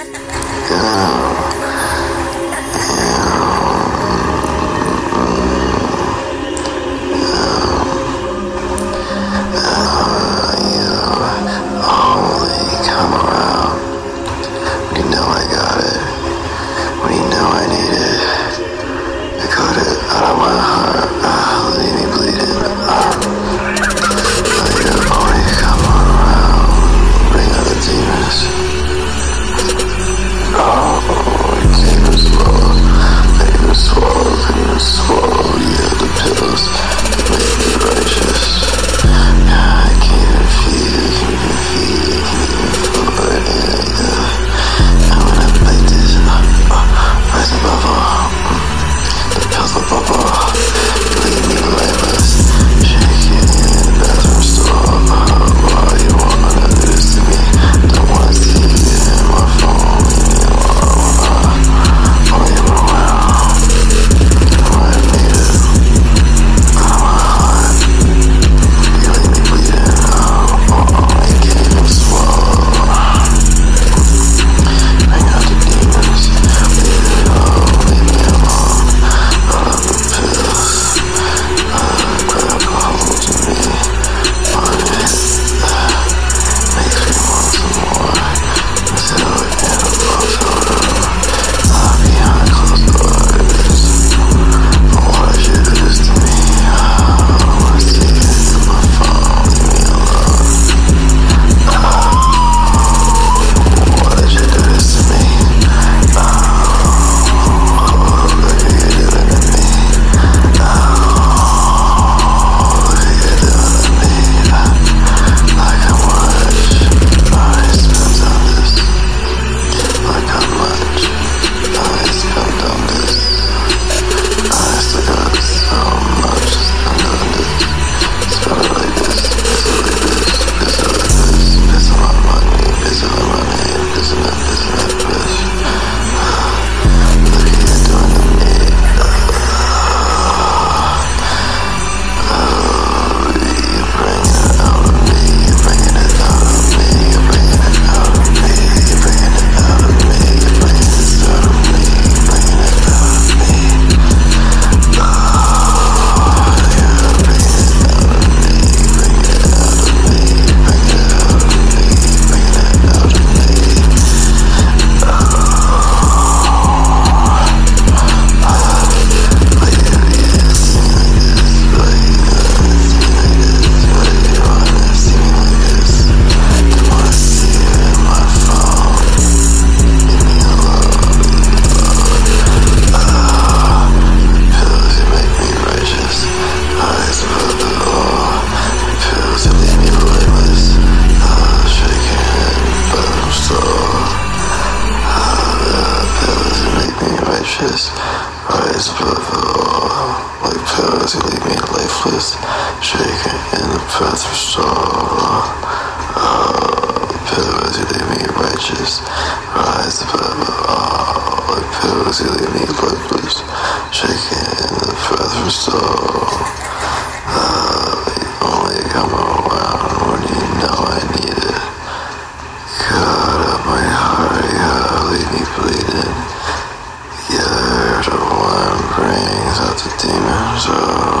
Ha ha ha! eyes above it all, like powers you leave me lifeless, shaken in the path of sorrow. So.